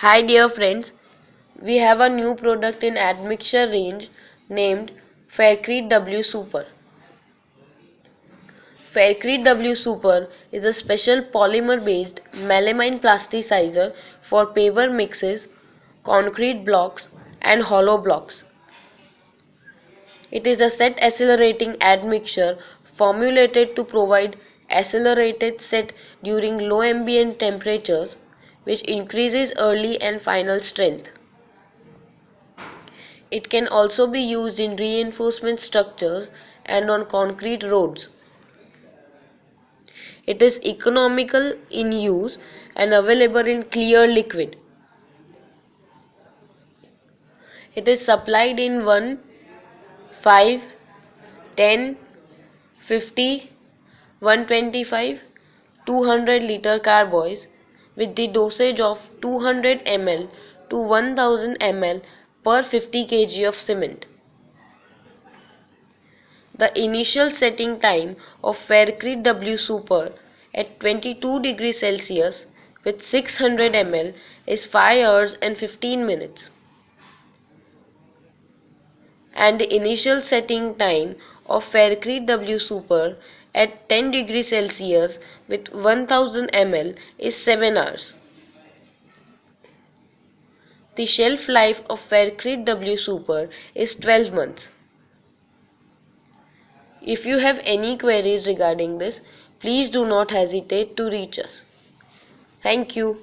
Hi dear friends, we have a new product in admixture range named Faircrete W Super. Faircrete W Super is a special polymer based melamine plasticizer for paver mixes, concrete blocks and hollow blocks. It is a set accelerating admixture formulated to provide accelerated set during low ambient temperatures which increases early and final strength. It can also be used in reinforcement structures and on concrete roads. It is economical in use and available in clear liquid. It is supplied in 1, 5, 10, 50, 125, 200 liter carboys with the dosage of 200 ml to 1000 ml per 50 kg of cement. The initial setting time of Faircrete W Super at 22 degrees Celsius with 600 ml is 5 hours and 15 minutes. And the initial setting time of Faircrete W Super at 10 degrees Celsius with 1000 ml is 7 hours. The shelf life of Faircrete W Super is 12 months. If you have any queries regarding this, please do not hesitate to reach us. Thank you.